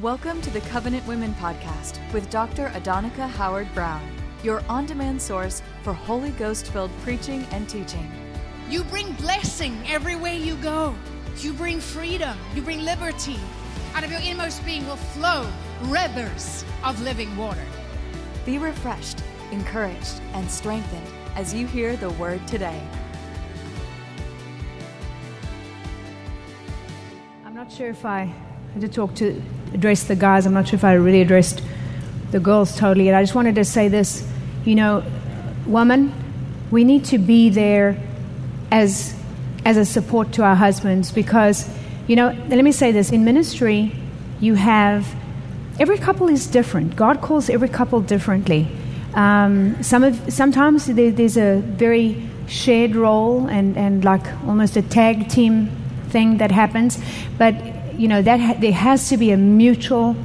Welcome to the Covenant Women Podcast with Dr. Adonica Howard-Browne, your on demand source for Holy Ghost filled preaching and teaching. You bring blessing everywhere you go. You bring freedom. You bring liberty. Out of your inmost being will flow rivers of living water. Be refreshed, encouraged, and strengthened as you hear the word today. I'm not sure if I to talk to address the guys. I'm not sure if I really addressed the girls totally. And I just wanted to say this you know, woman, we need to be there as, as a support to our husbands because, you know, let me say this in ministry, you have every couple is different. God calls every couple differently. Um, some of, sometimes there, there's a very shared role and, and like almost a tag team thing that happens. But you know, that ha- there has to be a mutual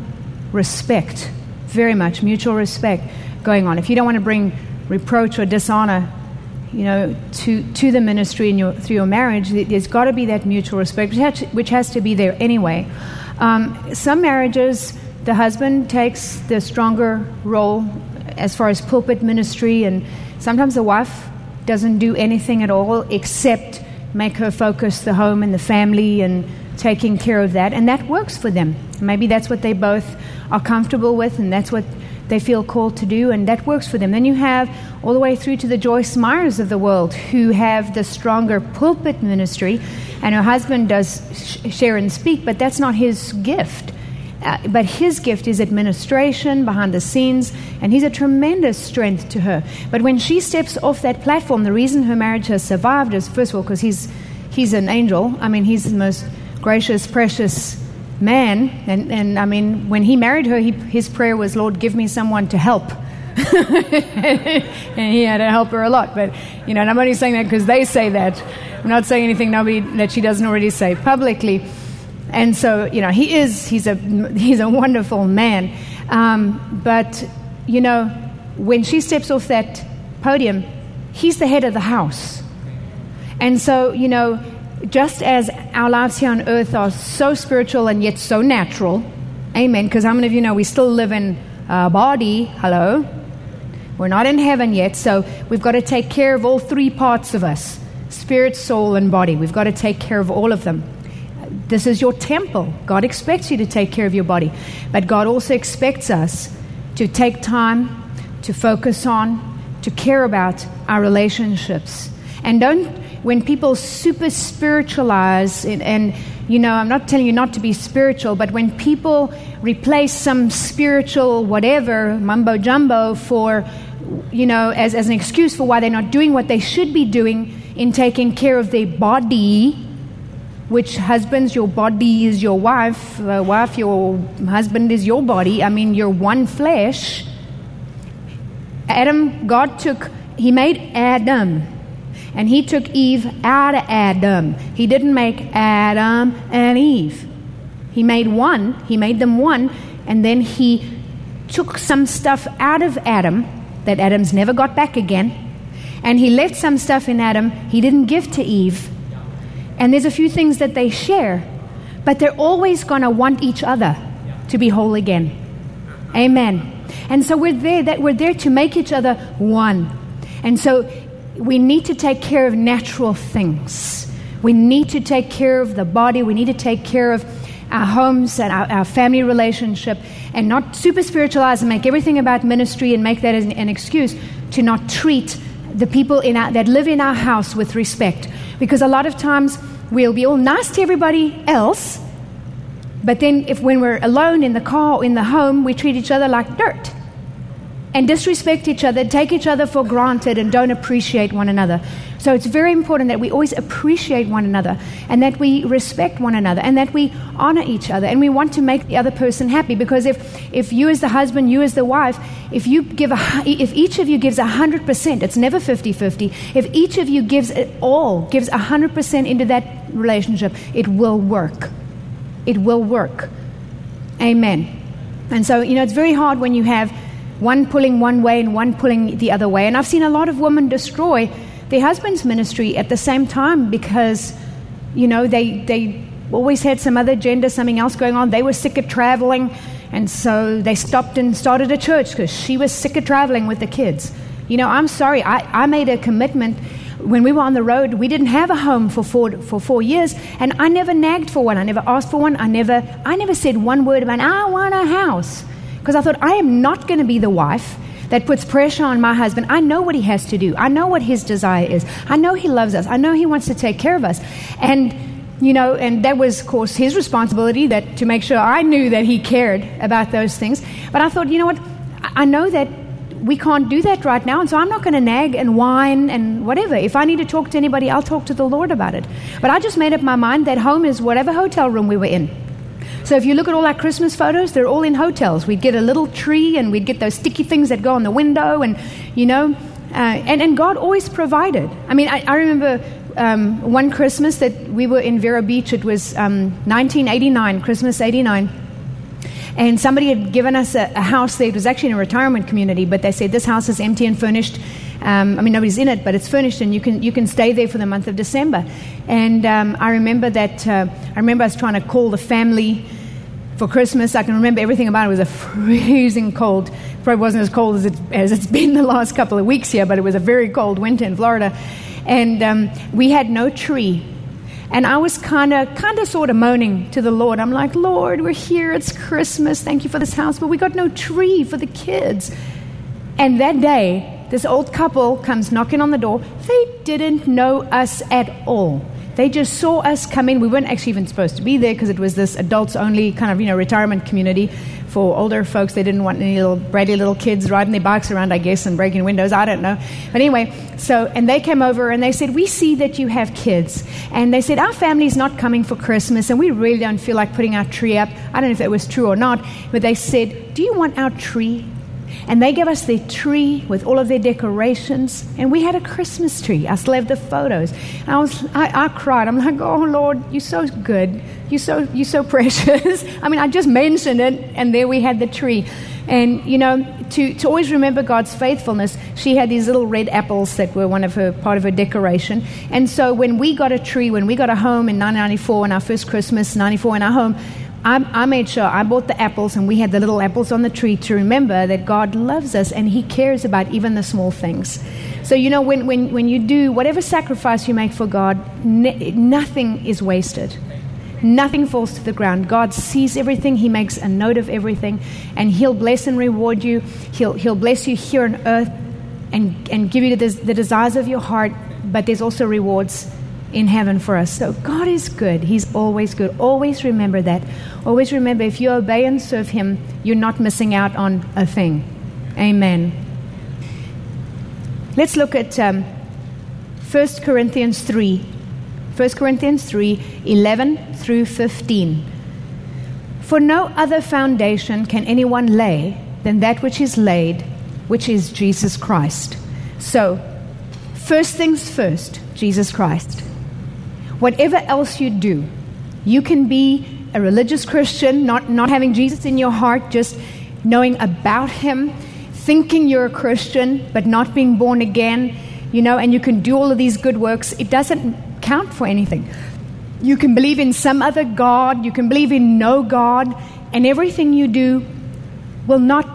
respect, very much mutual respect going on. If you don't want to bring reproach or dishonor, you know, to, to the ministry in your, through your marriage, there's got to be that mutual respect, which has, which has to be there anyway. Um, some marriages, the husband takes the stronger role as far as pulpit ministry, and sometimes the wife doesn't do anything at all except make her focus the home and the family and taking care of that, and that works for them. Maybe that's what they both are comfortable with, and that's what they feel called to do, and that works for them. Then you have all the way through to the Joyce Meyers of the world who have the stronger pulpit ministry, and her husband does share and speak, but that's not his gift. Uh, but his gift is administration behind the scenes, and he's a tremendous strength to her. But when she steps off that platform, the reason her marriage has survived is, first of all, because he's, he's an angel. I mean, he's the most gracious, precious man. And, and I mean, when he married her, he, his prayer was, Lord, give me someone to help. and he had to help her a lot. But, you know, and I'm only saying that because they say that. I'm not saying anything nobody, that she doesn't already say publicly. And so, you know, he is, he's a, he's a wonderful man. Um, but, you know, when she steps off that podium, he's the head of the house. And so, you know, just as our lives here on earth are so spiritual and yet so natural, amen, because how many of you know we still live in a body? Hello? We're not in heaven yet, so we've got to take care of all three parts of us spirit, soul, and body. We've got to take care of all of them. This is your temple. God expects you to take care of your body, but God also expects us to take time to focus on, to care about our relationships. And don't when people super spiritualize, and, and, you know, I'm not telling you not to be spiritual, but when people replace some spiritual whatever, mumbo jumbo, for, you know, as, as an excuse for why they're not doing what they should be doing in taking care of their body, which husbands, your body is your wife, uh, wife, your husband is your body. I mean, you're one flesh. Adam, God took, He made Adam and he took Eve out of Adam. He didn't make Adam and Eve. He made one, he made them one, and then he took some stuff out of Adam that Adam's never got back again, and he left some stuff in Adam he didn't give to Eve. And there's a few things that they share, but they're always going to want each other to be whole again. Amen. And so we're there that we're there to make each other one. And so we need to take care of natural things. We need to take care of the body. We need to take care of our homes and our, our family relationship and not super spiritualize and make everything about ministry and make that an, an excuse to not treat the people our, that live in our house with respect. Because a lot of times we'll be all nice to everybody else, but then if when we're alone in the car or in the home, we treat each other like dirt and disrespect each other, take each other for granted, and don't appreciate one another. So it's very important that we always appreciate one another and that we respect one another and that we honor each other and we want to make the other person happy because if, if you as the husband, you as the wife, if you give a, if each of you gives 100%, it's never 50-50. If each of you gives it all, gives 100% into that relationship, it will work. It will work. Amen. And so, you know, it's very hard when you have one pulling one way and one pulling the other way. And I've seen a lot of women destroy their husband's ministry at the same time because, you know, they, they always had some other agenda, something else going on. They were sick of traveling, and so they stopped and started a church because she was sick of traveling with the kids. You know, I'm sorry, I, I made a commitment when we were on the road, we didn't have a home for four, for four years, and I never nagged for one. I never asked for one. I never, I never said one word about, I want a house. Because I thought, I am not going to be the wife that puts pressure on my husband. I know what he has to do. I know what his desire is. I know he loves us. I know he wants to take care of us. And, you know, and that was, of course, his responsibility that to make sure I knew that he cared about those things. But I thought, you know what? I know that we can't do that right now, and so I'm not going to nag and whine and whatever. If I need to talk to anybody, I'll talk to the Lord about it. But I just made up my mind that home is whatever hotel room we were in. So if you look at all our Christmas photos, they're all in hotels. We'd get a little tree and we'd get those sticky things that go on the window, and you know, uh, and, and God always provided. I mean, I, I remember um, one Christmas that we were in Vero Beach, it was um, 1989, Christmas 89 and somebody had given us a, a, house there. It was actually in a retirement community, but they said this house is empty and furnished. Um, I mean, nobody's in it, but it's furnished, and you can you can stay there for the month of December. And um, I remember that uh, I remember us trying to call the family for Christmas. I can remember everything about it. It was a freezing cold. Probably wasn't as cold as, it, as it's been the last couple of weeks here, but it was a very cold winter in Florida. And um, we had no tree and I was kind of, kind of sort of moaning to the Lord. I'm like, Lord, we're here. It's Christmas. Thank you for this house, but we got no tree for the kids. And that day, this old couple comes knocking on the door. They didn't know us at all. They just saw us come in. We weren't actually even supposed to be there because it was this adults only kind of, you know, retirement community for older folks. They didn't want any little bratty little kids riding their bikes around, I guess, and breaking windows. I don't know. But anyway, so, and they came over and they said, We see that you have kids. And they said, Our family's not coming for Christmas and we really don't feel like putting our tree up. I don't know if that was true or not, but they said, Do you want our tree? And they gave us their tree with all of their decorations, and we had a Christmas tree. I still have the photos. And I was, I, I cried. I'm like, oh Lord, you're so good. You're so, you're so precious. I mean, I just mentioned it, and there we had the tree. And you know, to, to always remember God's faithfulness, she had these little red apples that were one of her part of her decoration. And so when we got a tree, when we got a home in 1994, in our first Christmas, 94 in our home, I, made sure I bought the apples and we had the little apples on the tree to remember that God loves us and He cares about even the small things. So, you know, when, when, when you do whatever sacrifice you make for God, ne- nothing is wasted. Nothing falls to the ground. God sees everything. He makes a note of everything. And He'll bless and reward you. He'll, he'll bless you here on earth and, and give you the, the desires of your heart. But there's also rewards in heaven for us. So God is good. He's always good. Always remember that. Always remember if you obey and serve Him, you're not missing out on a thing. Amen. Let's look at um, 1 Corinthians 3. 1 Corinthians 3 11 through 15. For no other foundation can anyone lay than that which is laid, which is Jesus Christ. So, first things first, Jesus Christ. Whatever else you do, you can be a religious Christian, not, not having Jesus in your heart, just knowing about Him, thinking you're a Christian, but not being born again, you know, and you can do all of these good works. It doesn't count for anything. You can believe in some other God, you can believe in no God, and everything you do will not,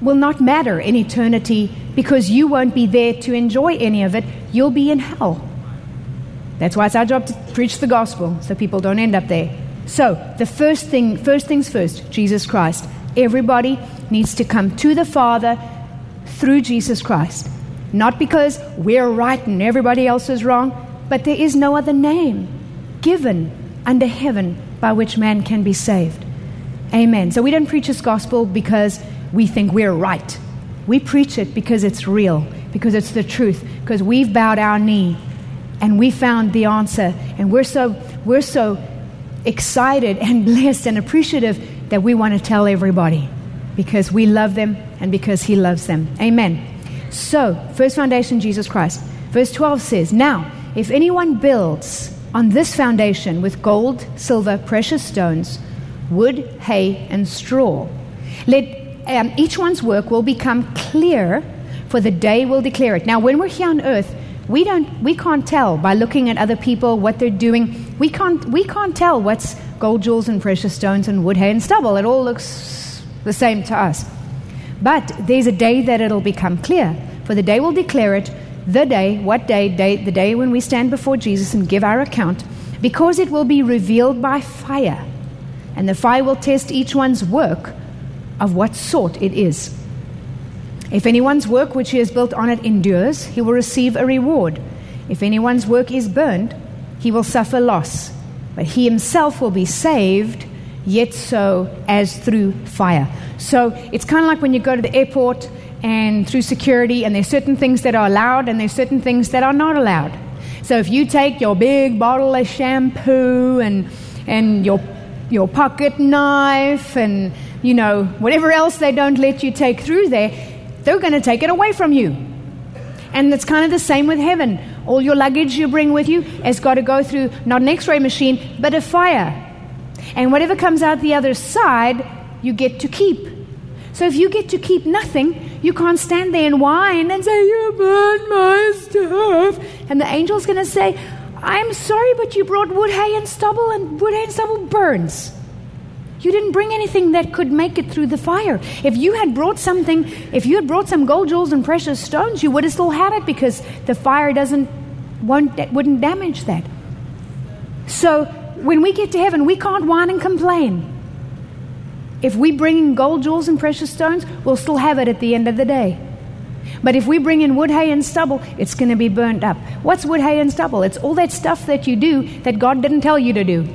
will not matter in eternity because you won't be there to enjoy any of it. You'll be in hell. That's why it's our job to preach the gospel so people don't end up there. So, the first thing, first things first, Jesus Christ. Everybody needs to come to the Father through Jesus Christ. Not because we're right and everybody else is wrong, but there is no other name given under heaven by which man can be saved. Amen. So we don't preach this gospel because we think we're right. We preach it because it's real, because it's the truth, because we've bowed our knee and we found the answer. And we're so, we're so excited and blessed and appreciative that we want to tell everybody because we love them and because He loves them. Amen. So, first foundation, Jesus Christ. Verse 12 says, Now, if anyone builds on this foundation with gold, silver, precious stones, wood, hay, and straw, let um, each one's work will become clear, for the day will declare it. Now, when we're here on earth, We don't we can't tell by looking at other people what they're doing. We can't we can't tell what's gold, jewels, and precious stones and wood, hay, and stubble. It all looks the same to us. But there's a day that it'll become clear. For the day will declare it, the day, what day, day, the day when we stand before Jesus and give our account, because it will be revealed by fire. And the fire will test each one's work of what sort it is. If anyone's work which he has built on it endures, he will receive a reward. If anyone's work is burned, he will suffer loss, but he himself will be saved, yet so as through fire. So it's kind of like when you go to the airport and through security, and there's certain things that are allowed and there's certain things that are not allowed. So if you take your big bottle of shampoo and and your your pocket knife and you know whatever else they don't let you take through there, they're going to take it away from you. And it's kind of the same with heaven. All your luggage you bring with you has got to go through not an x ray machine, but a fire. And whatever comes out the other side, you get to keep. So if you get to keep nothing, you can't stand there and whine and say, You burned my stuff. And the angel's going to say, I'm sorry, but you brought wood, hay, and stubble, and wood, hay, and stubble burns. You didn't bring anything that could make it through the fire. If you had brought something, if you had brought some gold jewels and precious stones, you would have still had it because the fire doesn't won't, wouldn't damage that. So when we get to heaven, we can't whine and complain. If we bring in gold jewels and precious stones, we'll still have it at the end of the day. But if we bring in wood, hay, and stubble, it's going to be burnt up. What's wood, hay, and stubble? It's all that stuff that you do that God didn't tell you to do.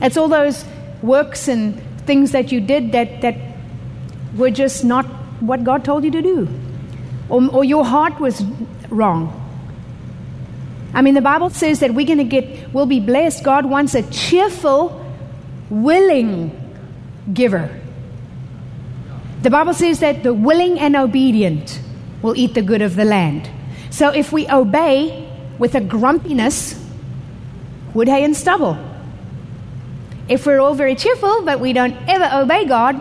It's all those works and things that you did that, that were just not what God told you to do. Or, or your heart was wrong. I mean, the Bible says that we're going to get, we'll be blessed. God wants a cheerful, willing giver. The Bible says that the willing and obedient will eat the good of the land. So if we obey with a grumpiness, wood, hay, and stubble. If we're all very cheerful, but we don't ever obey God,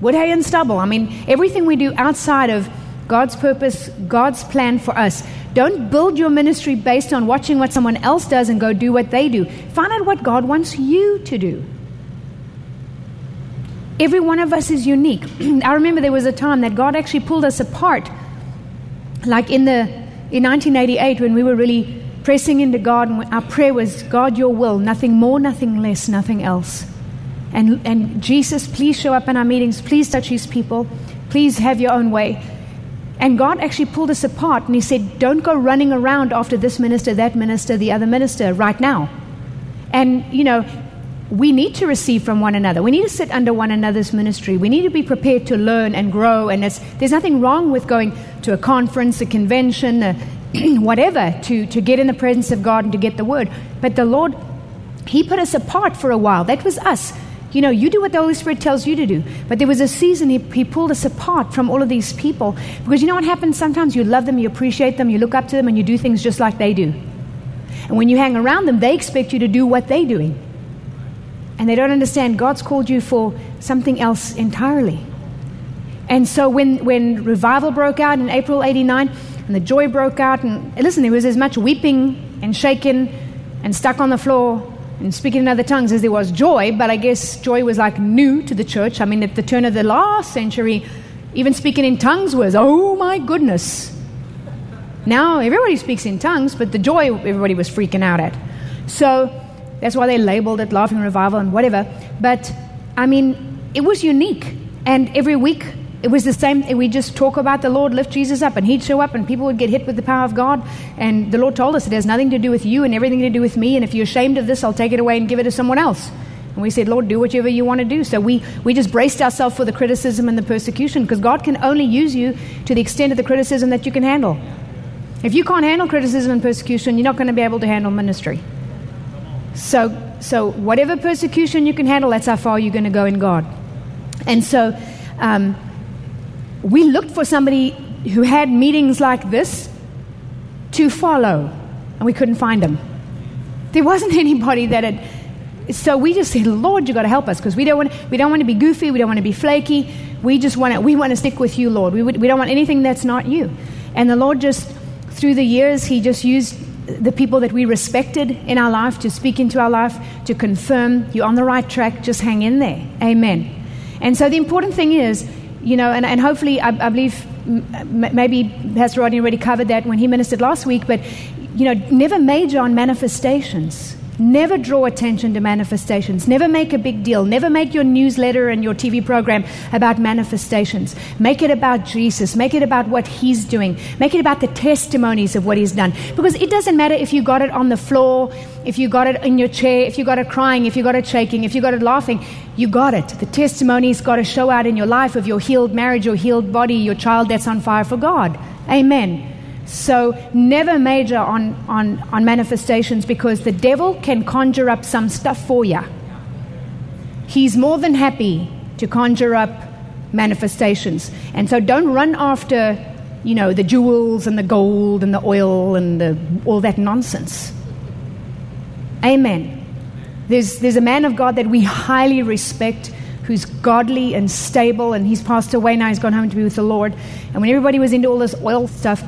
wood, hay, and stubble. I mean, everything we do outside of God's purpose, God's plan for us. Don't build your ministry based on watching what someone else does and go do what they do. Find out what God wants you to do. Every one of us is unique. I remember there was a time that God actually pulled us apart, like in the in 1988 when we were really pressing into God, and our prayer was, God, your will, nothing more, nothing less, nothing else. And, and Jesus, please show up in our meetings. Please touch these people. Please have your own way. And God actually pulled us apart and He said, Don't go running around after this minister, that minister, the other minister right now. And, you know, we need to receive from one another. We need to sit under one another's ministry. We need to be prepared to learn and grow. And there's nothing wrong with going to a conference, a convention, a whatever, to, to get in the presence of God and to get the word. But the Lord, He put us apart for a while. That was us. You know, you do what the Holy Spirit tells you to do. But there was a season he, he pulled us apart from all of these people. Because you know what happens? Sometimes you love them, you appreciate them, you look up to them, and you do things just like they do. And when you hang around them, they expect you to do what they're doing. And they don't understand God's called you for something else entirely. And so when, when revival broke out in April 89, and the joy broke out, and listen, there was as much weeping and shaking and stuck on the floor and speaking in other tongues as there was joy, but I guess joy was like new to the church. I mean, at the turn of the last century, even speaking in tongues was, oh my goodness. Now everybody speaks in tongues, but the joy everybody was freaking out at. So that's why they labeled it Laughing Revival and whatever. But I mean, it was unique. And every week it was the same. We just talk about the Lord, lift Jesus up, and He'd show up, and people would get hit with the power of God. And the Lord told us it has nothing to do with you and everything to do with me. And if you're ashamed of this, I'll take it away and give it to someone else. And we said, Lord, do whatever you want to do. So we, we just braced ourselves for the criticism and the persecution because God can only use you to the extent of the criticism that you can handle. If you can't handle criticism and persecution, you're not going to be able to handle ministry. So, so whatever persecution you can handle, that's how far you're going to go in God. And so, um, we looked for somebody who had meetings like this to follow, and we couldn't find them. There wasn't anybody that had. So we just said, Lord, you got to help us because we don't want we don't want to be goofy, we don't want to be flaky. We just want to we want to stick with you, Lord. We, would, we don't want anything that's not you. And the Lord just, through the years, He just used the people that we respected in our life to speak into our life to confirm you're on the right track. Just hang in there. Amen. And so the important thing is, you know, and, and hopefully, I, I believe m- maybe Pastor Rodney already covered that when he ministered last week, but, you know, never major on manifestations. Never draw attention to manifestations. Never make a big deal. Never make your newsletter and your TV program about manifestations. Make it about Jesus. Make it about what He's doing. Make it about the testimonies of what He's done. Because it doesn't matter if you got it on the floor, if you got it in your chair, if you got it crying, if you got it shaking, if you got it laughing. You got it. The testimony's got to show out in your life of your healed marriage, your healed body, your child that's on fire for God. Amen. So never major on, on, on manifestations because the devil can conjure up some stuff for you. He's more than happy to conjure up manifestations. And so don't run after, you know, the jewels and the gold and the oil and the, all that nonsense. Amen. There's, there's a man of God that we highly respect who's godly and stable, and he's passed away now. He's gone home to be with the Lord. And when everybody was into all this oil stuff,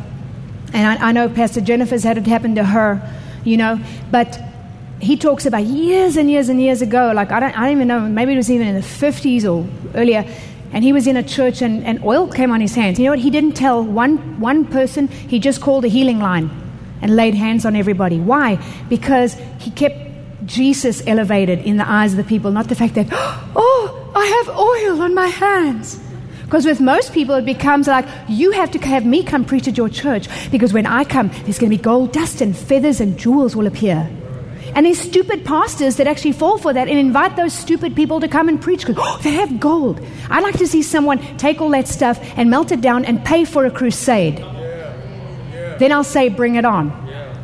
and I, I know Pastor Jennifer's had it happen to her, you know, but he talks about years and years and years ago, like I don't, I don't even know, maybe it was even in the 50s or earlier, and he was in a church and, and oil came on his hands. You know what? He didn't tell one, one person, he just called a healing line and laid hands on everybody. Why? Because he kept Jesus elevated in the eyes of the people, not the fact that, oh, I have oil on my hands. Because with most people, it becomes like, you have to have me come preach at your church because when I come, there's going to be gold dust and feathers and jewels will appear. And there's stupid pastors that actually fall for that and invite those stupid people to come and preach because oh, they have gold. I'd like to see someone take all that stuff and melt it down and pay for a crusade. Yeah. Yeah. Then I'll say, bring it on. Yeah.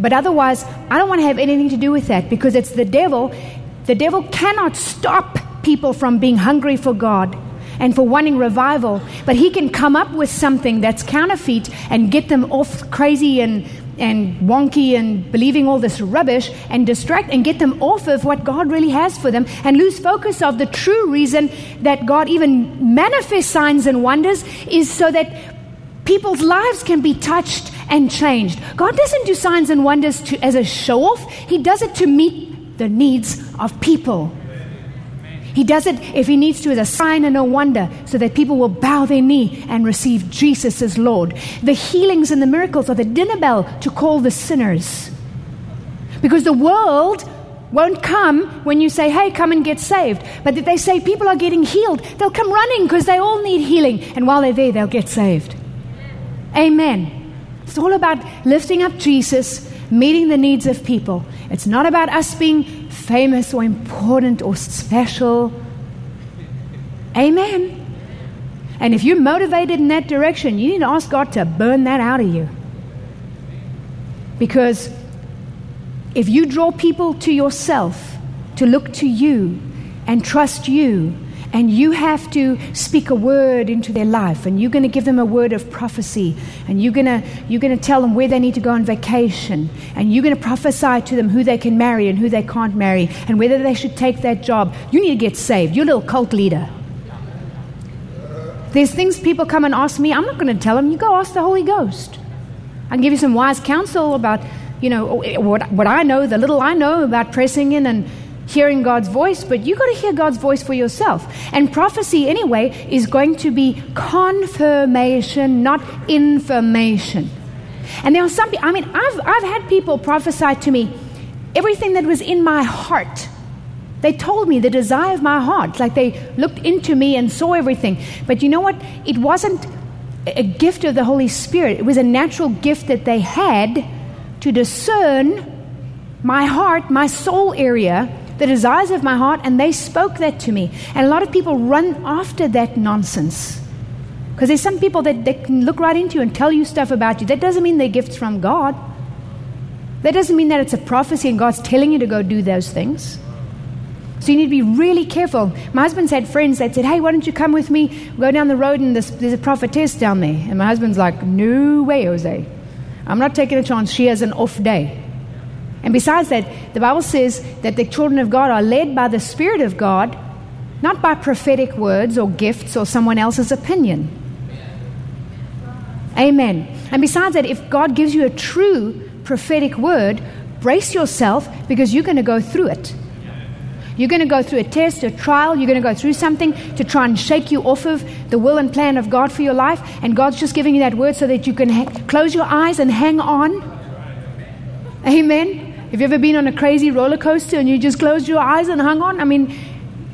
But otherwise, I don't want to have anything to do with that because it's the devil. The devil cannot stop people from being hungry for God and for wanting revival, but he can come up with something that's counterfeit and get them off crazy and and wonky and believing all this rubbish and distract and get them off of what God really has for them and lose focus of the true reason that God even manifests signs and wonders is so that people's lives can be touched and changed. God doesn't do signs and wonders to, as a show off, He does it to meet the needs of people. He does it if he needs to as a sign and a wonder so that people will bow their knee and receive Jesus as Lord. The healings and the miracles are the dinner bell to call the sinners. Because the world won't come when you say, hey, come and get saved. But if they say people are getting healed, they'll come running because they all need healing. And while they're there, they'll get saved. Amen. It's all about lifting up Jesus, meeting the needs of people. It's not about us being famous or important or special. Amen. And if you're motivated in that direction, you need to ask God to burn that out of you. Because if you draw people to yourself, to look to you and trust you, and you have to speak a word into their life and you're going to give them a word of prophecy and you're going to you're going to tell them where they need to go on vacation and you're going to prophesy to them who they can marry and who they can't marry and whether they should take that job. You need to get saved. You're a little cult leader. There's things people come and ask me. I'm not going to tell them you go ask the holy ghost. I can give you some wise counsel about you know what, what i know the little i know about pressing in and hearing God's voice, but you got to hear God's voice for yourself. And prophecy, anyway, is going to be confirmation, not information. And there are some people, I mean, I've, I've had people prophesy to me everything that was in my heart. They told me the desire of my heart. Like they looked into me and saw everything. But you know what? It wasn't a gift of the Holy Spirit, it was a natural gift that they had to discern my heart, my soul area, the desires of my heart, and they spoke that to me. And a lot of people run after that nonsense. Because there's some people that, that can look right into you and tell you stuff about you. That doesn't mean they're gifts from God. That doesn't mean that it's a prophecy and God's telling you to go do those things. So you need to be really careful. My husband's had friends that said, Hey, why don't you come with me? We'll go down the road and there's a prophetess down there. And my husband's like, No way, Jose. I'm not taking a chance. She has an off day. And besides that, the Bible says that the children of God are led by the Spirit of God, not by prophetic words or gifts or someone else's opinion. Amen. And besides that, if God gives you a true prophetic word, brace yourself because you're going to go through it. You're going to go through a test, a trial. You're going to go through something to try and shake you off of the will and plan of God for your life. And God's just giving you that word so that you can ha- close your eyes and hang on. Amen. Have you ever been on a crazy roller coaster and you just closed your eyes and hung on? I mean,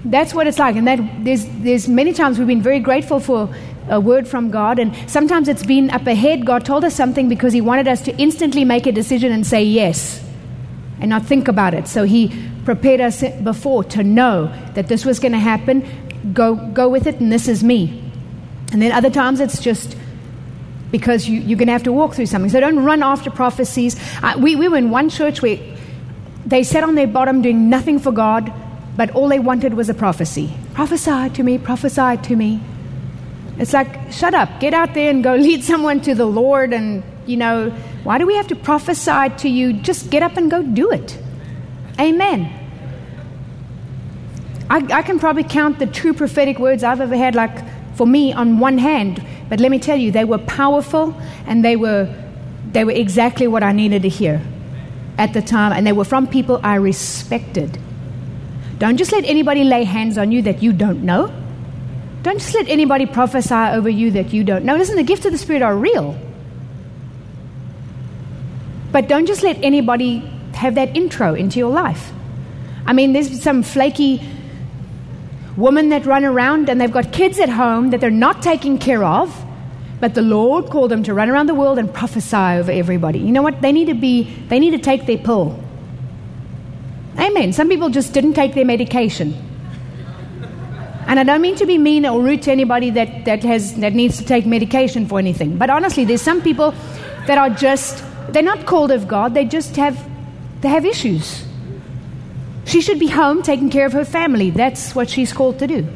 that's what it's like. And that there's, there's many times we've been very grateful for a word from God. And sometimes it's been up ahead. God told us something because He wanted us to instantly make a decision and say yes and not think about it. So He prepared us before to know that this was going to happen. Go, go with it, and this is me. And then other times it's just because you, you're going to have to walk through something. So don't run after prophecies. Uh, we, we were in one church where they sat on their bottom doing nothing for God, but all they wanted was a prophecy. Prophesy to me, prophesy to me. It's like, shut up, get out there and go lead someone to the Lord. And, you know, why do we have to prophesy to you? Just get up and go do it. Amen. I, I can probably count the true prophetic words I've ever had, like for me, on one hand. But let me tell you, they were powerful and they were, they were exactly what I needed to hear at the time. And they were from people I respected. Don't just let anybody lay hands on you that you don't know. Don't just let anybody prophesy over you that you don't know. Listen, the gifts of the Spirit are real. But don't just let anybody have that intro into your life. I mean, there's some flaky women that run around and they've got kids at home that they're not taking care of, but the Lord called them to run around the world and prophesy over everybody. You know what? They need to be, they need to take their pill. Amen. Some people just didn't take their medication. And I don't mean to be mean or rude to anybody that, that, has, that needs to take medication for anything. But honestly, there's some people that are just, they're not called of God, they just have, they have issues. She should be home taking care of her family. That's what she's called to do.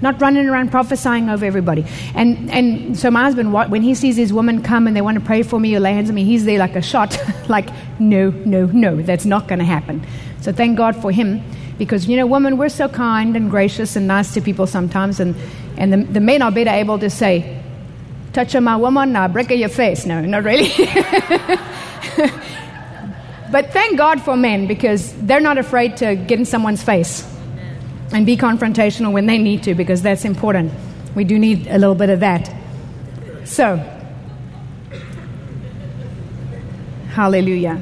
Not running around prophesying over everybody. And, and so my husband, when he sees his woman come and they want to pray for me or lay hands on me, he's there like a shot. like, no, no, no, that's not going to happen. So thank God for him. Because, you know, women, we're so kind and gracious and nice to people sometimes. And, and the, the men are better able to say, touch on my woman, now break your face. No, not really. But thank God for men because they're not afraid to get in someone's face and be confrontational when they need to because that's important. We do need a little bit of that. So, hallelujah.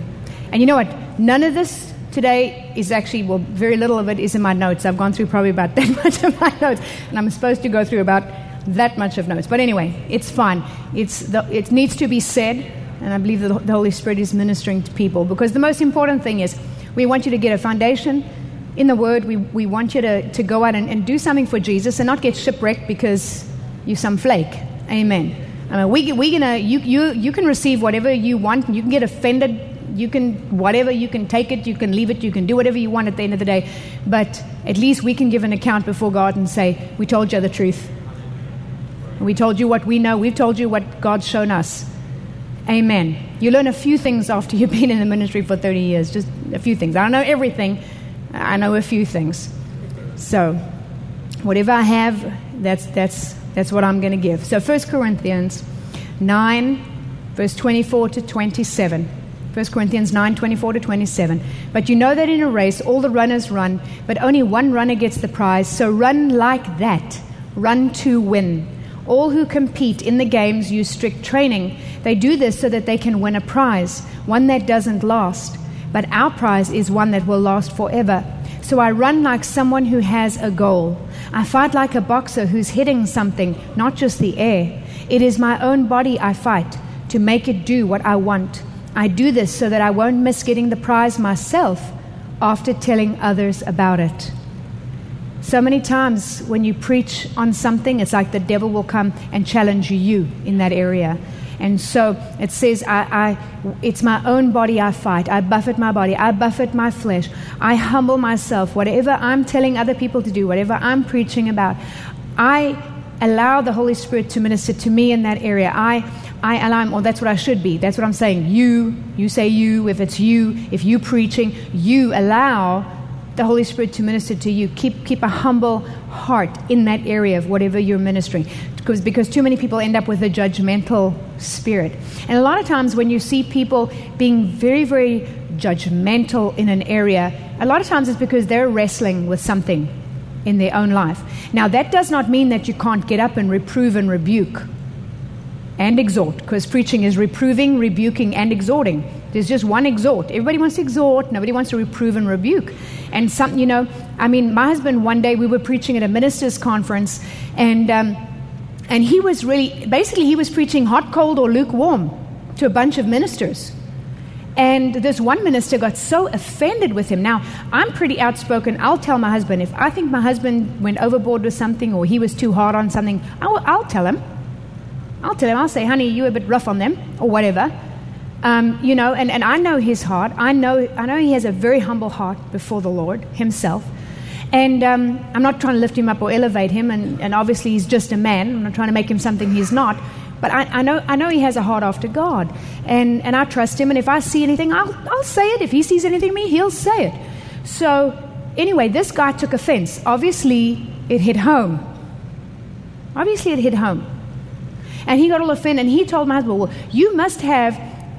And you know what? None of this today is actually, well, very little of it is in my notes. I've gone through probably about that much of my notes, and I'm supposed to go through about that much of notes. But anyway, it's fine. It's the, it needs to be said and I believe that the Holy Spirit is ministering to people because the most important thing is we want you to get a foundation in the Word. We, we want you to, to go out and, and do something for Jesus and not get shipwrecked because you're some flake. Amen. I mean, we, we gonna, you, you, you can receive whatever you want. You can get offended. You can, whatever, you can take it, you can leave it, you can do whatever you want at the end of the day. But at least we can give an account before God and say, We told you the truth. We told you what we know. We've told you what God's shown us. Amen. You learn a few things after you've been in the ministry for 30 years, just a few things. I don't know everything, I know a few things. So, whatever I have, that's, that's, that's what I'm going to give. So, 1 Corinthians 9, verse 24 to 27. 1 Corinthians 9, 24 to 27. But you know that in a race all the runners run, but only one runner gets the prize. So run like that. Run to win. All who compete in the games use strict training. They do this so that they can win a prize, one that doesn't last. But our prize is one that will last forever. So I run like someone who has a goal. I fight like a boxer who's hitting something, not just the air. It is my own body I fight to make it do what I want. I do this so that I won't miss getting the prize myself after telling others about it. So many times when you preach on something, it's like the devil will come and challenge you in that area. And so it says, I, I, it's my own body I fight. I buffet my body. I buffet my flesh. I humble myself. Whatever I'm telling other people to do, whatever I'm preaching about, I allow the Holy Spirit to minister to me in that area. I, I allow him, or that's what I should be. That's what I'm saying. You, you say you. If it's you, if you preaching, you allow the Holy Spirit to minister to you, keep, keep a humble heart in that area of whatever you're ministering. Because, because too many people end up with a judgmental spirit. And a lot of times when you see people being very, very judgmental in an area, a lot of times it's because they're wrestling with something in their own life. Now, that does not mean that you can't get up and reprove and rebuke and exhort, because preaching is reproving, rebuking, and exhorting. There's just one exhort. Everybody wants to exhort, nobody wants to reprove and rebuke. And some, you know, I mean, my husband, one day we were preaching at a minister's conference, and, um, and he was really, basically, he was preaching hot, cold, or lukewarm to a bunch of ministers. And this one minister got so offended with him. Now, I'm pretty outspoken. I'll tell my husband if I think my husband went overboard with something or he was too hard on something, I'll, I'll tell him. I'll tell him, I'll say, honey, you were a bit rough on them, or whatever. Um, you know, and, and I know his heart. I know, I know he has a very humble heart before the Lord himself. And um, I'm not trying to lift him up or elevate him, and, and obviously he's just a man. I'm not trying to make him something he's not. But I, I, know, I know he has a heart after God. And, and I trust him, and if I see anything, I'll, I'll say it. If he sees anything in me, he'll say it. So, anyway, this guy took offense. Obviously, it hit home. Obviously, it hit home. And he got all offended, and he told my husband, Well, you must have,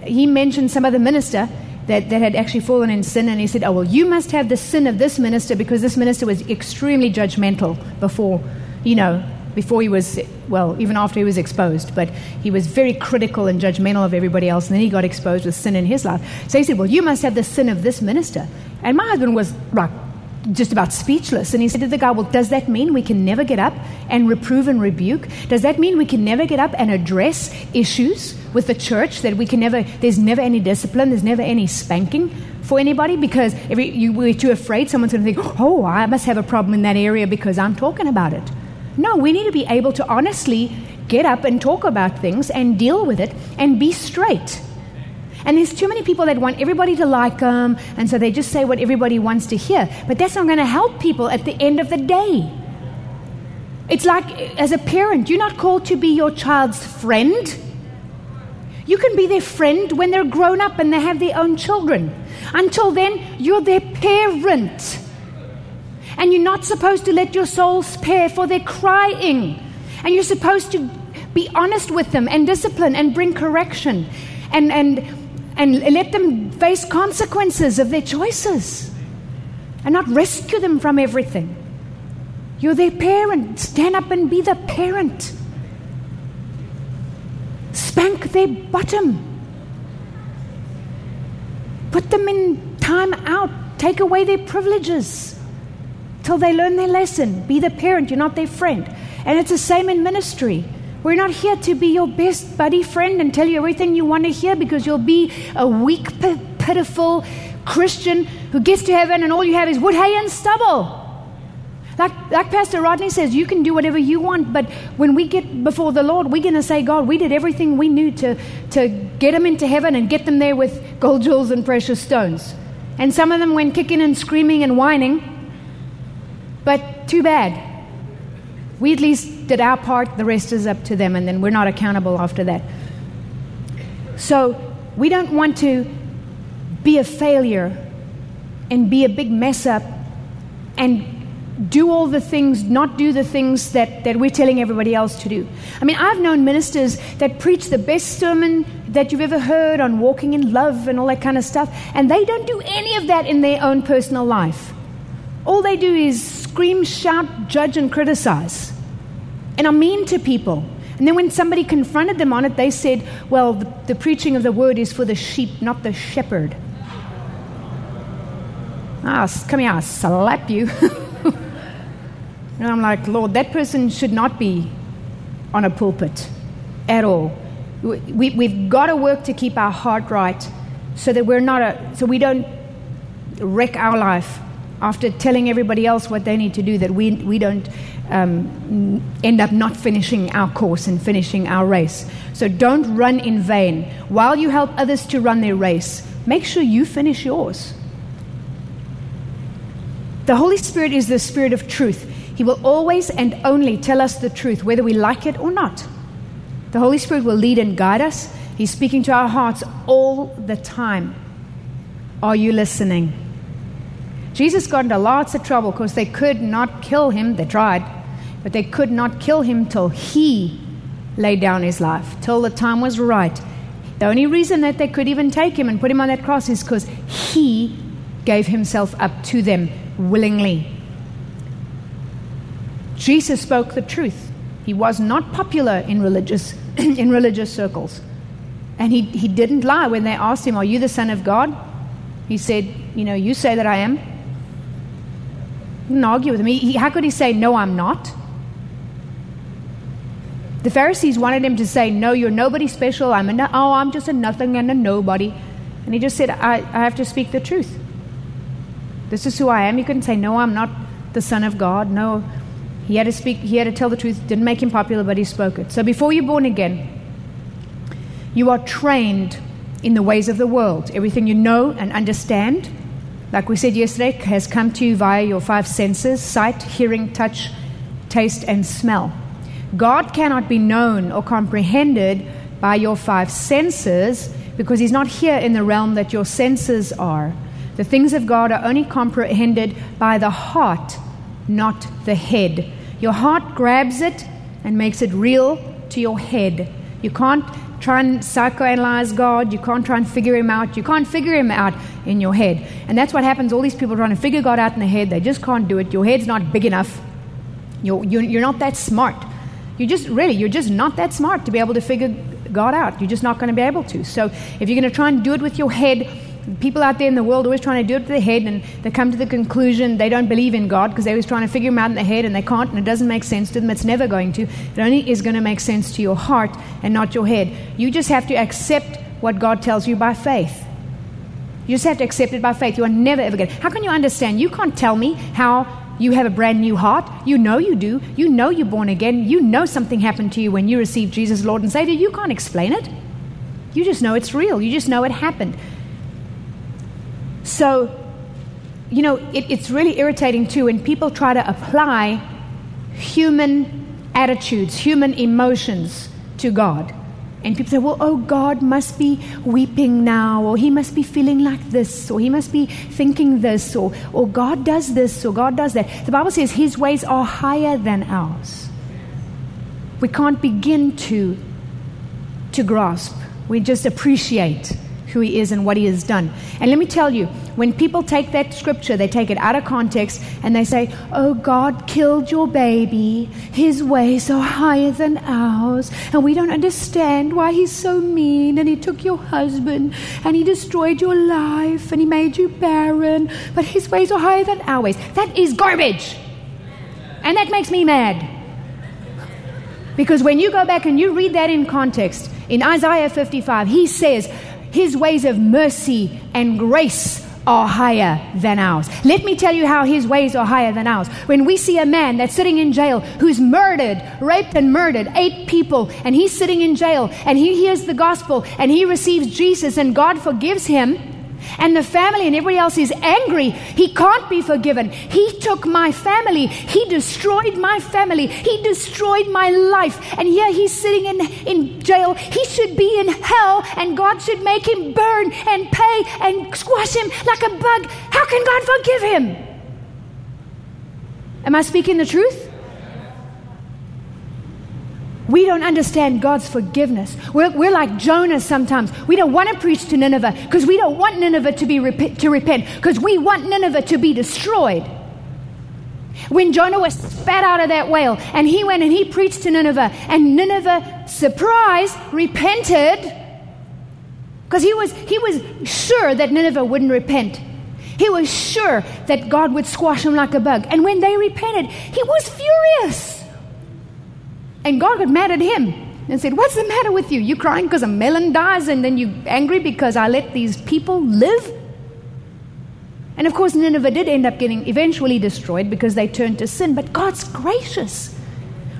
he mentioned some other minister that, that had actually fallen in sin, and he said, Oh, well, you must have the sin of this minister because this minister was extremely judgmental before, you know, before he was, well, even after he was exposed, but he was very critical and judgmental of everybody else, and then he got exposed with sin in his life. So he said, Well, you must have the sin of this minister. And my husband was like, just about speechless. And he said to the guy, Well, does that mean we can never get up and reprove and rebuke? Does that mean we can never get up and address issues with the church? That we can never, there's never any discipline, there's never any spanking for anybody because every, you, we're too afraid someone's going to think, Oh, I must have a problem in that area because I'm talking about it. No, we need to be able to honestly get up and talk about things and deal with it and be straight. And there's too many people that want everybody to like them, and so they just say what everybody wants to hear. But that's not going to help people at the end of the day. It's like, as a parent, you're not called to be your child's friend. You can be their friend when they're grown up and they have their own children. Until then, you're their parent. And you're not supposed to let your soul spare for their crying. And you're supposed to be honest with them and discipline and bring correction. And, and and let them face consequences of their choices and not rescue them from everything. You're their parent. Stand up and be the parent. Spank their bottom. Put them in time out. Take away their privileges till they learn their lesson. Be the parent, you're not their friend. And it's the same in ministry. We're not here to be your best buddy friend and tell you everything you want to hear because you'll be a weak, pitiful Christian who gets to heaven and all you have is wood, hay, and stubble. Like, like Pastor Rodney says, you can do whatever you want, but when we get before the Lord, we're going to say, God, we did everything we knew to, to get them into heaven and get them there with gold jewels and precious stones. And some of them went kicking and screaming and whining, but too bad. We at least did our part, the rest is up to them, and then we're not accountable after that. So we don't want to be a failure and be a big mess up and do all the things, not do the things that, that we're telling everybody else to do. I mean, I've known ministers that preach the best sermon that you've ever heard on walking in love and all that kind of stuff, and they don't do any of that in their own personal life. All they do is scream, shout, judge, and criticize, and are mean to people. And then when somebody confronted them on it, they said, Well, the, the preaching of the word is for the sheep, not the shepherd. Ah, come here, I'll slap you. and I'm like, Lord, that person should not be on a pulpit at all. We, we've got to work to keep our heart right so that we're not a, so we don't wreck our life after telling everybody else what they need to do, that we, we don't um, end up not finishing our course and finishing our race. So don't run in vain. While you help others to run their race, make sure you finish yours. The Holy Spirit is the Spirit of truth. He will always and only tell us the truth, whether we like it or not. The Holy Spirit will lead and guide us. He's speaking to our hearts all the time. Are you listening? Jesus got into lots of trouble because they could not kill him. They tried, but they could not kill him till he laid down his life, till the time was right. The only reason that they could even take him and put him on that cross is because he gave himself up to them willingly. Jesus spoke the truth. He was not popular in religious, in religious circles. And he, he didn't lie when they asked him, Are you the Son of God? He said, You know, you say that I am. Didn't argue with him. He, he, how could he say, No, I'm not? The Pharisees wanted him to say, No, you're nobody special. I'm a no- oh, I'm just a nothing and a nobody. And he just said, I, I have to speak the truth. This is who I am. He couldn't say, No, I'm not the Son of God. No. He had to speak, he had to tell the truth. Didn't make him popular, but he spoke it. So before you're born again, you are trained in the ways of the world. Everything you know and understand, like we said yesterday, has come to you via your five senses sight, hearing, touch, taste, and smell. God cannot be known or comprehended by your five senses because He's not here in the realm that your senses are. The things of God are only comprehended by the heart, not the head. Your heart grabs it and makes it real to your head. You can't try and psychoanalyze God. You can't try and figure Him out. You can't figure Him out in your head. And that's what happens. All these people trying to figure God out in their head, they just can't do it. Your head's not big enough. You're, you're, you're not that smart. You're just, really, you're just not that smart to be able to figure God out. You're just not going to be able to. So if you're going to try and do it with your head, people out there in the world always trying to do it with their head and they come to the conclusion they don't believe in God because they're always trying to figure him out in their head and they can't and it doesn't make sense to them. It's never going to. It only is going to make sense to your heart and not your head. You just have to accept what God tells you by faith. You just have to accept it by faith. You are never ever going to. How can you understand? You can't tell me how you have a brand new heart. You know you do. You know you're born again. You know something happened to you when you received Jesus, Lord and Savior. You can't explain it. You just know it's real. You just know it happened. So, you know, it, it's really irritating too when people try to apply human attitudes, human emotions to God. And people say, well, oh, God must be weeping now, or he must be feeling like this, or he must be thinking this, or, or God does this, or God does that. The Bible says his ways are higher than ours. We can't begin to, to grasp, we just appreciate who he is and what he has done. And let me tell you, when people take that scripture, they take it out of context and they say, Oh, God killed your baby. His ways are higher than ours. And we don't understand why he's so mean. And he took your husband and he destroyed your life and he made you barren. But his ways are higher than our ways. That is garbage. And that makes me mad. Because when you go back and you read that in context, in Isaiah 55, he says, his ways of mercy and grace are higher than ours. Let me tell you how his ways are higher than ours. When we see a man that's sitting in jail who's murdered, raped and murdered eight people, and he's sitting in jail and he hears the gospel and he receives Jesus and God forgives him, and the family and everybody else is angry. He can't be forgiven. He took my family. He destroyed my family. He destroyed my life. And here he's sitting in, in jail. He should be in hell, and God should make him burn and pay and squash him like a bug. How can God forgive him? Am I speaking the truth? We don't understand God's forgiveness. We're, we're like Jonah sometimes. We don't want to preach to Nineveh because we don't want Nineveh to, be rep- to repent because we want Nineveh to be destroyed. When Jonah was spat out of that whale and he went and he preached to Nineveh, and Nineveh, surprise, repented because he was, he was sure that Nineveh wouldn't repent. He was sure that God would squash them like a bug. And when they repented, he was furious. And God got mad at him and said, What's the matter with you? You crying because a melon dies and then you angry because I let these people live? And of course, Nineveh did end up getting eventually destroyed because they turned to sin, but God's gracious.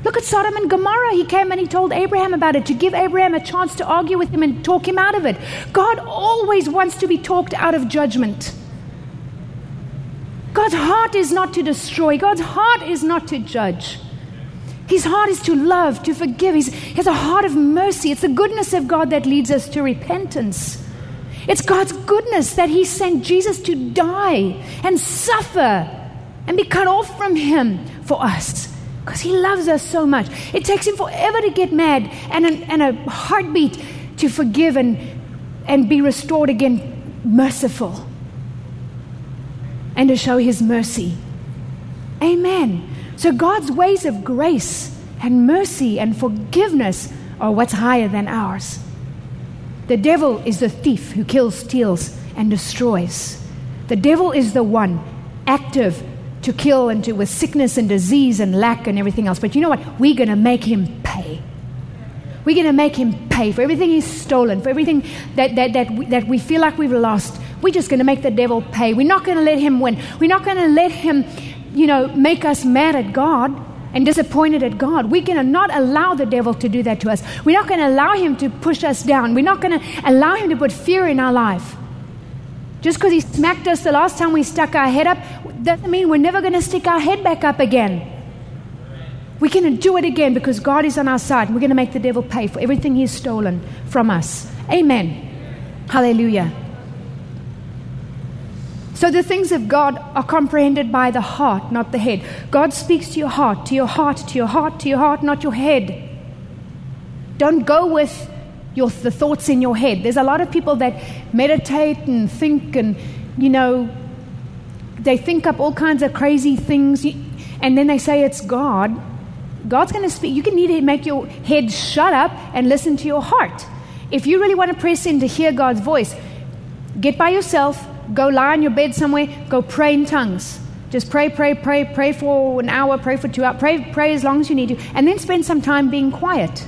Look at Sodom and Gomorrah. He came and he told Abraham about it to give Abraham a chance to argue with him and talk him out of it. God always wants to be talked out of judgment. God's heart is not to destroy, God's heart is not to judge. His heart is to love, to forgive. He's, he has a heart of mercy. It's the goodness of God that leads us to repentance. It's God's goodness that He sent Jesus to die and suffer and be cut off from Him for us because He loves us so much. It takes Him forever to get mad and a, and a heartbeat to forgive and, and be restored again, merciful, and to show His mercy. Amen. So God's ways of grace and mercy and forgiveness are what's higher than ours. The devil is the thief who kills, steals, and destroys. The devil is the one active to kill and to with sickness and disease and lack and everything else. But you know what? We're going to make him pay. We're going to make him pay for everything he's stolen, for everything that, that, that, we, that we feel like we've lost. We're just going to make the devil pay. We're not going to let him win. We're not going to let him, you know, make us mad at God and disappointed at God. Going to not allow the devil to do that to us. We're not going to allow him to push us down. We're not going to allow him to put fear in our life. Just because he smacked us the last time we stuck our head up doesn't mean we're never going to stick our head back up again. We're going to do it again because God is on our side. We're going to make the devil pay for everything he's stolen from us. Amen. Hallelujah. So the things of God are comprehended by the heart, not the head. God speaks to your heart, to your heart, to your heart, to your heart, not your head. Don't go with your, the thoughts in your head. There's a lot of people that meditate and think and, you know, they think up all kinds of crazy things and then they say it's God. God's going to speak. You can need to make your head shut up and listen to your heart. If you really want to press in to hear God's voice, get by yourself, Go lie on your bed somewhere, go pray in tongues. Just pray, pray, pray, pray for an hour, pray for two hours, pray, pray as long as you need to, and then spend some time being quiet.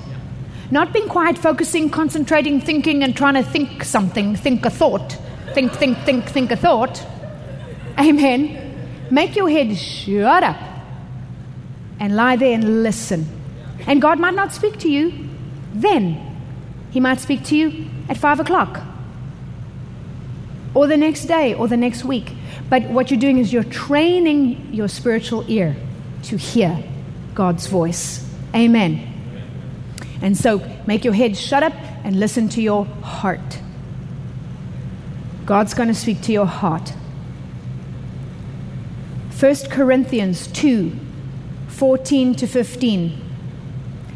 Not being quiet, focusing, concentrating, thinking, and trying to think something, think a thought. Think, think, think, think a thought. Amen. Make your head shut up and lie there and listen. And God might not speak to you then, He might speak to you at five o'clock or the next day or the next week. But what you're doing is you're training your spiritual ear to hear God's voice. Amen. And so make your head shut up and listen to your heart. God's going to speak to your heart. 1 Corinthians 2 14 to 15.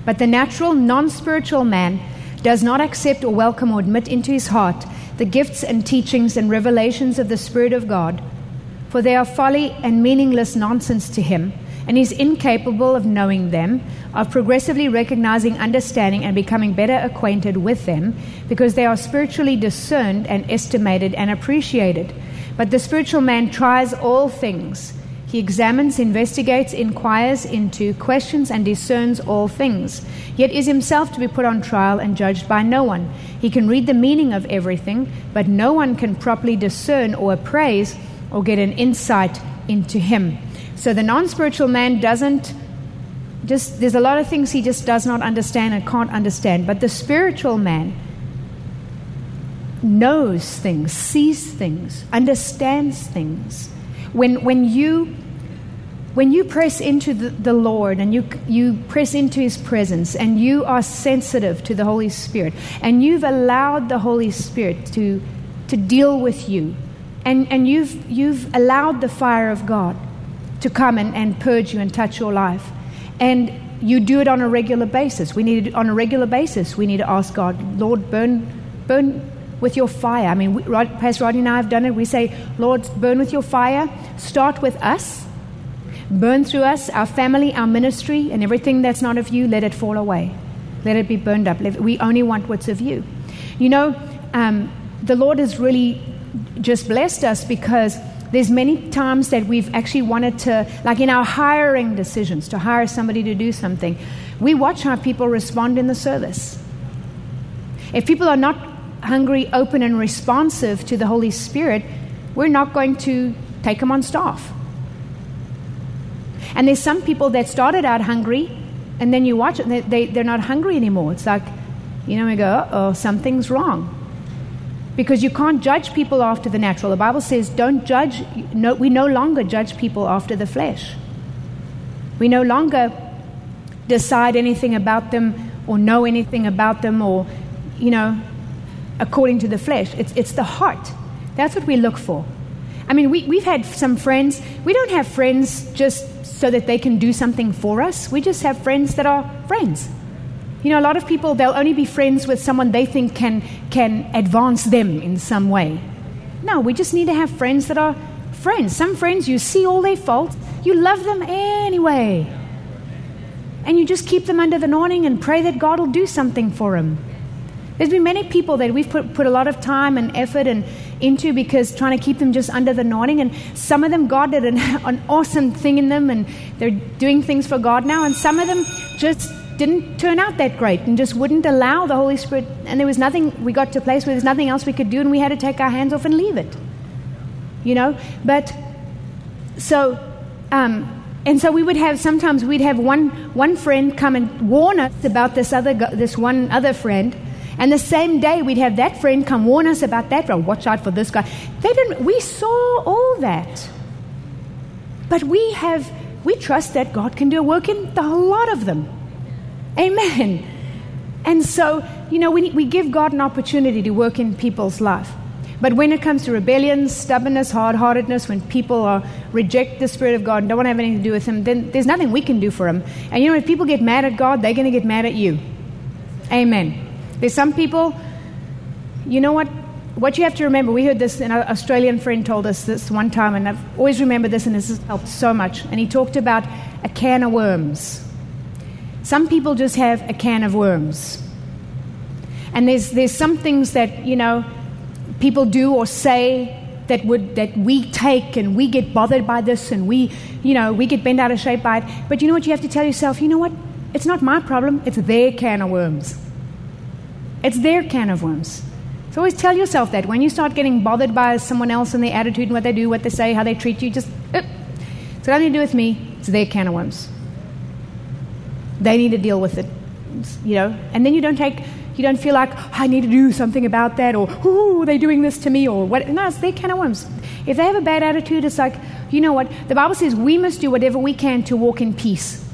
But the natural, non spiritual man does not accept or welcome or admit into his heart the gifts and teachings and revelations of the Spirit of God, for they are folly and meaningless nonsense to him, and he's incapable of knowing them, of progressively recognizing, understanding, and becoming better acquainted with them, because they are spiritually discerned and estimated and appreciated. But the spiritual man tries all things he examines, investigates, inquires into, questions, and discerns all things, yet is himself to be put on trial and judged by no one. He can read the meaning of everything, but no one can properly discern or appraise or get an insight into him. So the non spiritual man doesn't just, there's a lot of things he just does not understand and can't understand. But the spiritual man knows things, sees things, understands things. When, when you when you press into the, the, Lord and you, you press into His presence and you are sensitive to the Holy Spirit and you've allowed the Holy Spirit to, to deal with you and, and you've, you've allowed the fire of God to come and, and purge you and touch your life and you do it on a regular basis. We need it on a regular basis. We need to ask God, Lord, burn, burn with your fire. I mean, we, Rod, Pastor Rodney and I have done it. We say, Lord, burn with your fire. Start with us Burn through us, our family, our ministry, and everything that's not of you, let it fall away. Let it be burned up. We only want what's of you. You know, um, the Lord has really just blessed us because there's many times that we've actually wanted to, like in our hiring decisions, to hire somebody to do something, we watch how people respond in the service. If people are not hungry, open, and responsive to the Holy Spirit, we're not going to take them on staff. And there's some people that started out hungry, and then you watch it, they, they, they're not hungry anymore. It's like, you know, we go, oh, something's wrong. Because you can't judge people after the natural. The Bible says, don't judge, no, we no longer judge people after the flesh. We no longer decide anything about them or know anything about them or, you know, according to the flesh. It's, it's the heart. That's what we look for. I mean, we, we've had some friends. We don't have friends just so that they can do something for us. We just have friends that are friends. You know, a lot of people, they'll only be friends with someone they think can, can advance them in some way. No, we just need to have friends that are friends. Some friends, you see all their faults, you love them anyway. And you just keep them under the awning and pray that God will do something for them. There's been many people that we've put, put a lot of time and effort and into because trying to keep them just under the nodding. And some of them, God did an, an awesome thing in them and they're doing things for God now. And some of them just didn't turn out that great and just wouldn't allow the Holy Spirit. And there was nothing, we got to a place where there's nothing else we could do and we had to take our hands off and leave it. You know? But so, um, and so we would have sometimes we'd have one one friend come and warn us about this other this one other friend and the same day, we'd have that friend come warn us about that friend. Watch out for this guy. They didn't. We saw all that, but we have. We trust that God can do a work in a lot of them. Amen. And so, you know, we, we give God an opportunity to work in people's life. But when it comes to rebellion, stubbornness, hard heartedness, when people are, reject the Spirit of God and don't want to have anything to do with Him, then there's nothing we can do for them. And you know, if people get mad at God, they're going to get mad at you. Amen. There's some people, you know what? What you have to remember, we heard this, an Australian friend told us this one time, and I've always remembered this, and this has helped so much. And he talked about a can of worms. Some people just have a can of worms. And there's, there's some things that, you know, people do or say that would that we take and we get bothered by this and we you know we get bent out of shape by it but you know what you have to tell yourself you know what it's not my problem it's their can of worms it's their can of worms. So always tell yourself that when you start getting bothered by someone else and their attitude and what they do, what they say, how they treat you, just, uh, it's nothing to do with me. It's their can of worms. They need to deal with it, you know. And then you don't take, you don't feel like oh, I need to do something about that, or oh, they're doing this to me, or what. No, it's their can of worms. If they have a bad attitude, it's like, you know what? The Bible says we must do whatever we can to walk in peace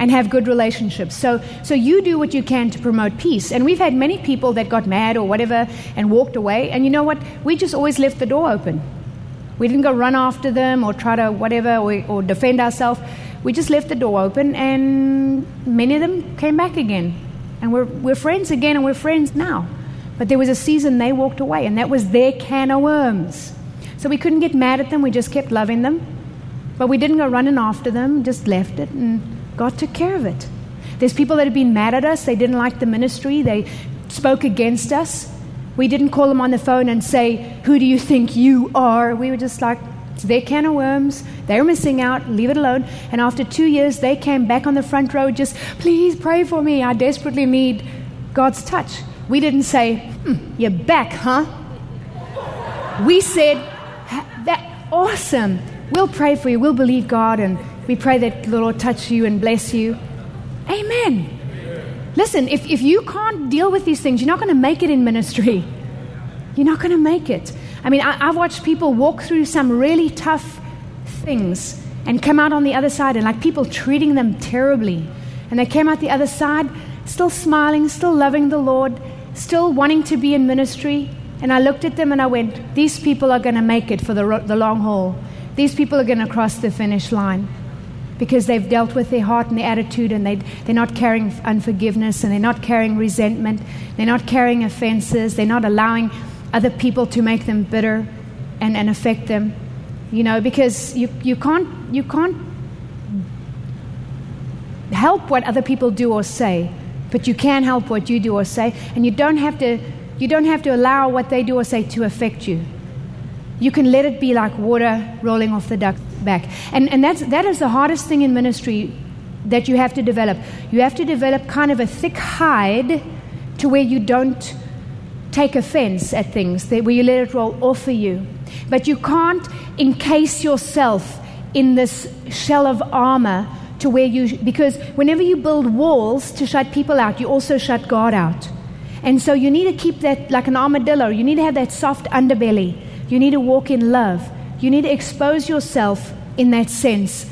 and have good relationships. So, so you do what you can to promote peace. And we've had many people that got mad or whatever and walked away. And you know what? We just always left the door open. We didn't go run after them or try to whatever or, or defend ourselves. We just left the door open, and many of them came back again. And we're, we're friends again, and we're friends now. But there was a season they walked away, and that was their can of worms. So we couldn't get mad at them, we just kept loving them. But we didn't go running after them, just left it. And God took care of it. There's people that have been mad at us. They didn't like the ministry. They spoke against us. We didn't call them on the phone and say, Who do you think you are? We were just like, It's their can of worms. They're missing out. Leave it alone. And after two years, they came back on the front row, just, Please pray for me. I desperately need God's touch. We didn't say, hmm, You're back, huh? We said, That awesome. We'll pray for you. We'll believe God and we pray that the Lord touch you and bless you. Amen. Listen, if, if you can't deal with these things, you're not going to make it in ministry. You're not going to make it. I mean, I, I've watched people walk through some really tough things and come out on the other side and like people treating them terribly. And they came out the other side still smiling, still loving the Lord, still wanting to be in ministry. And I looked at them and I went, These people are going to make it for the, the long haul. These people are going to cross the finish line because they've dealt with their heart and their attitude and they, they're not carrying unforgiveness and they're not carrying resentment. They're not carrying offenses. They're not allowing other people to make them bitter and, and affect them. You know, because you, you, can't, you can't help what other people do or say, but you can help what you do or say. And you don't have to, you don't have to allow what they do or say to affect you. You can let it be like water rolling off the duck's back. And, and that's, that is the hardest thing in ministry that you have to develop. You have to develop kind of a thick hide to where you don't take offense at things, where you let it roll off of you. But you can't encase yourself in this shell of armor to where you, because whenever you build walls to shut people out, you also shut God out. And so you need to keep that like an armadillo. You need to have that soft underbelly you need to walk in love. You need to expose yourself in that sense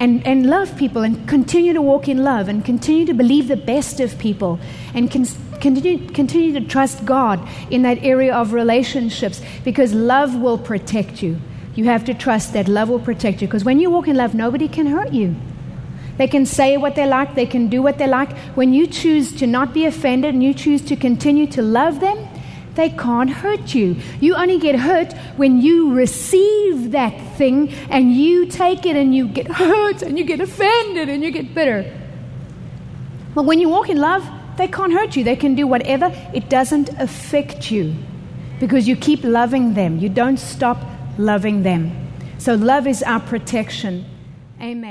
and, and love people and continue to walk in love and continue to believe the best of people and can continue, continue to trust God in that area of relationships because love will protect you. You have to trust that love will protect you because when you walk in love, nobody can hurt you. They can say what they like, they can do what they like. When you choose to not be offended and you choose to continue to love them, they can't hurt you. You only get hurt when you receive that thing and you take it and you get hurt and you get offended and you get bitter. But when you walk in love, they can't hurt you. They can do whatever. It doesn't affect you because you keep loving them. You don't stop loving them. So, love is our protection. Amen.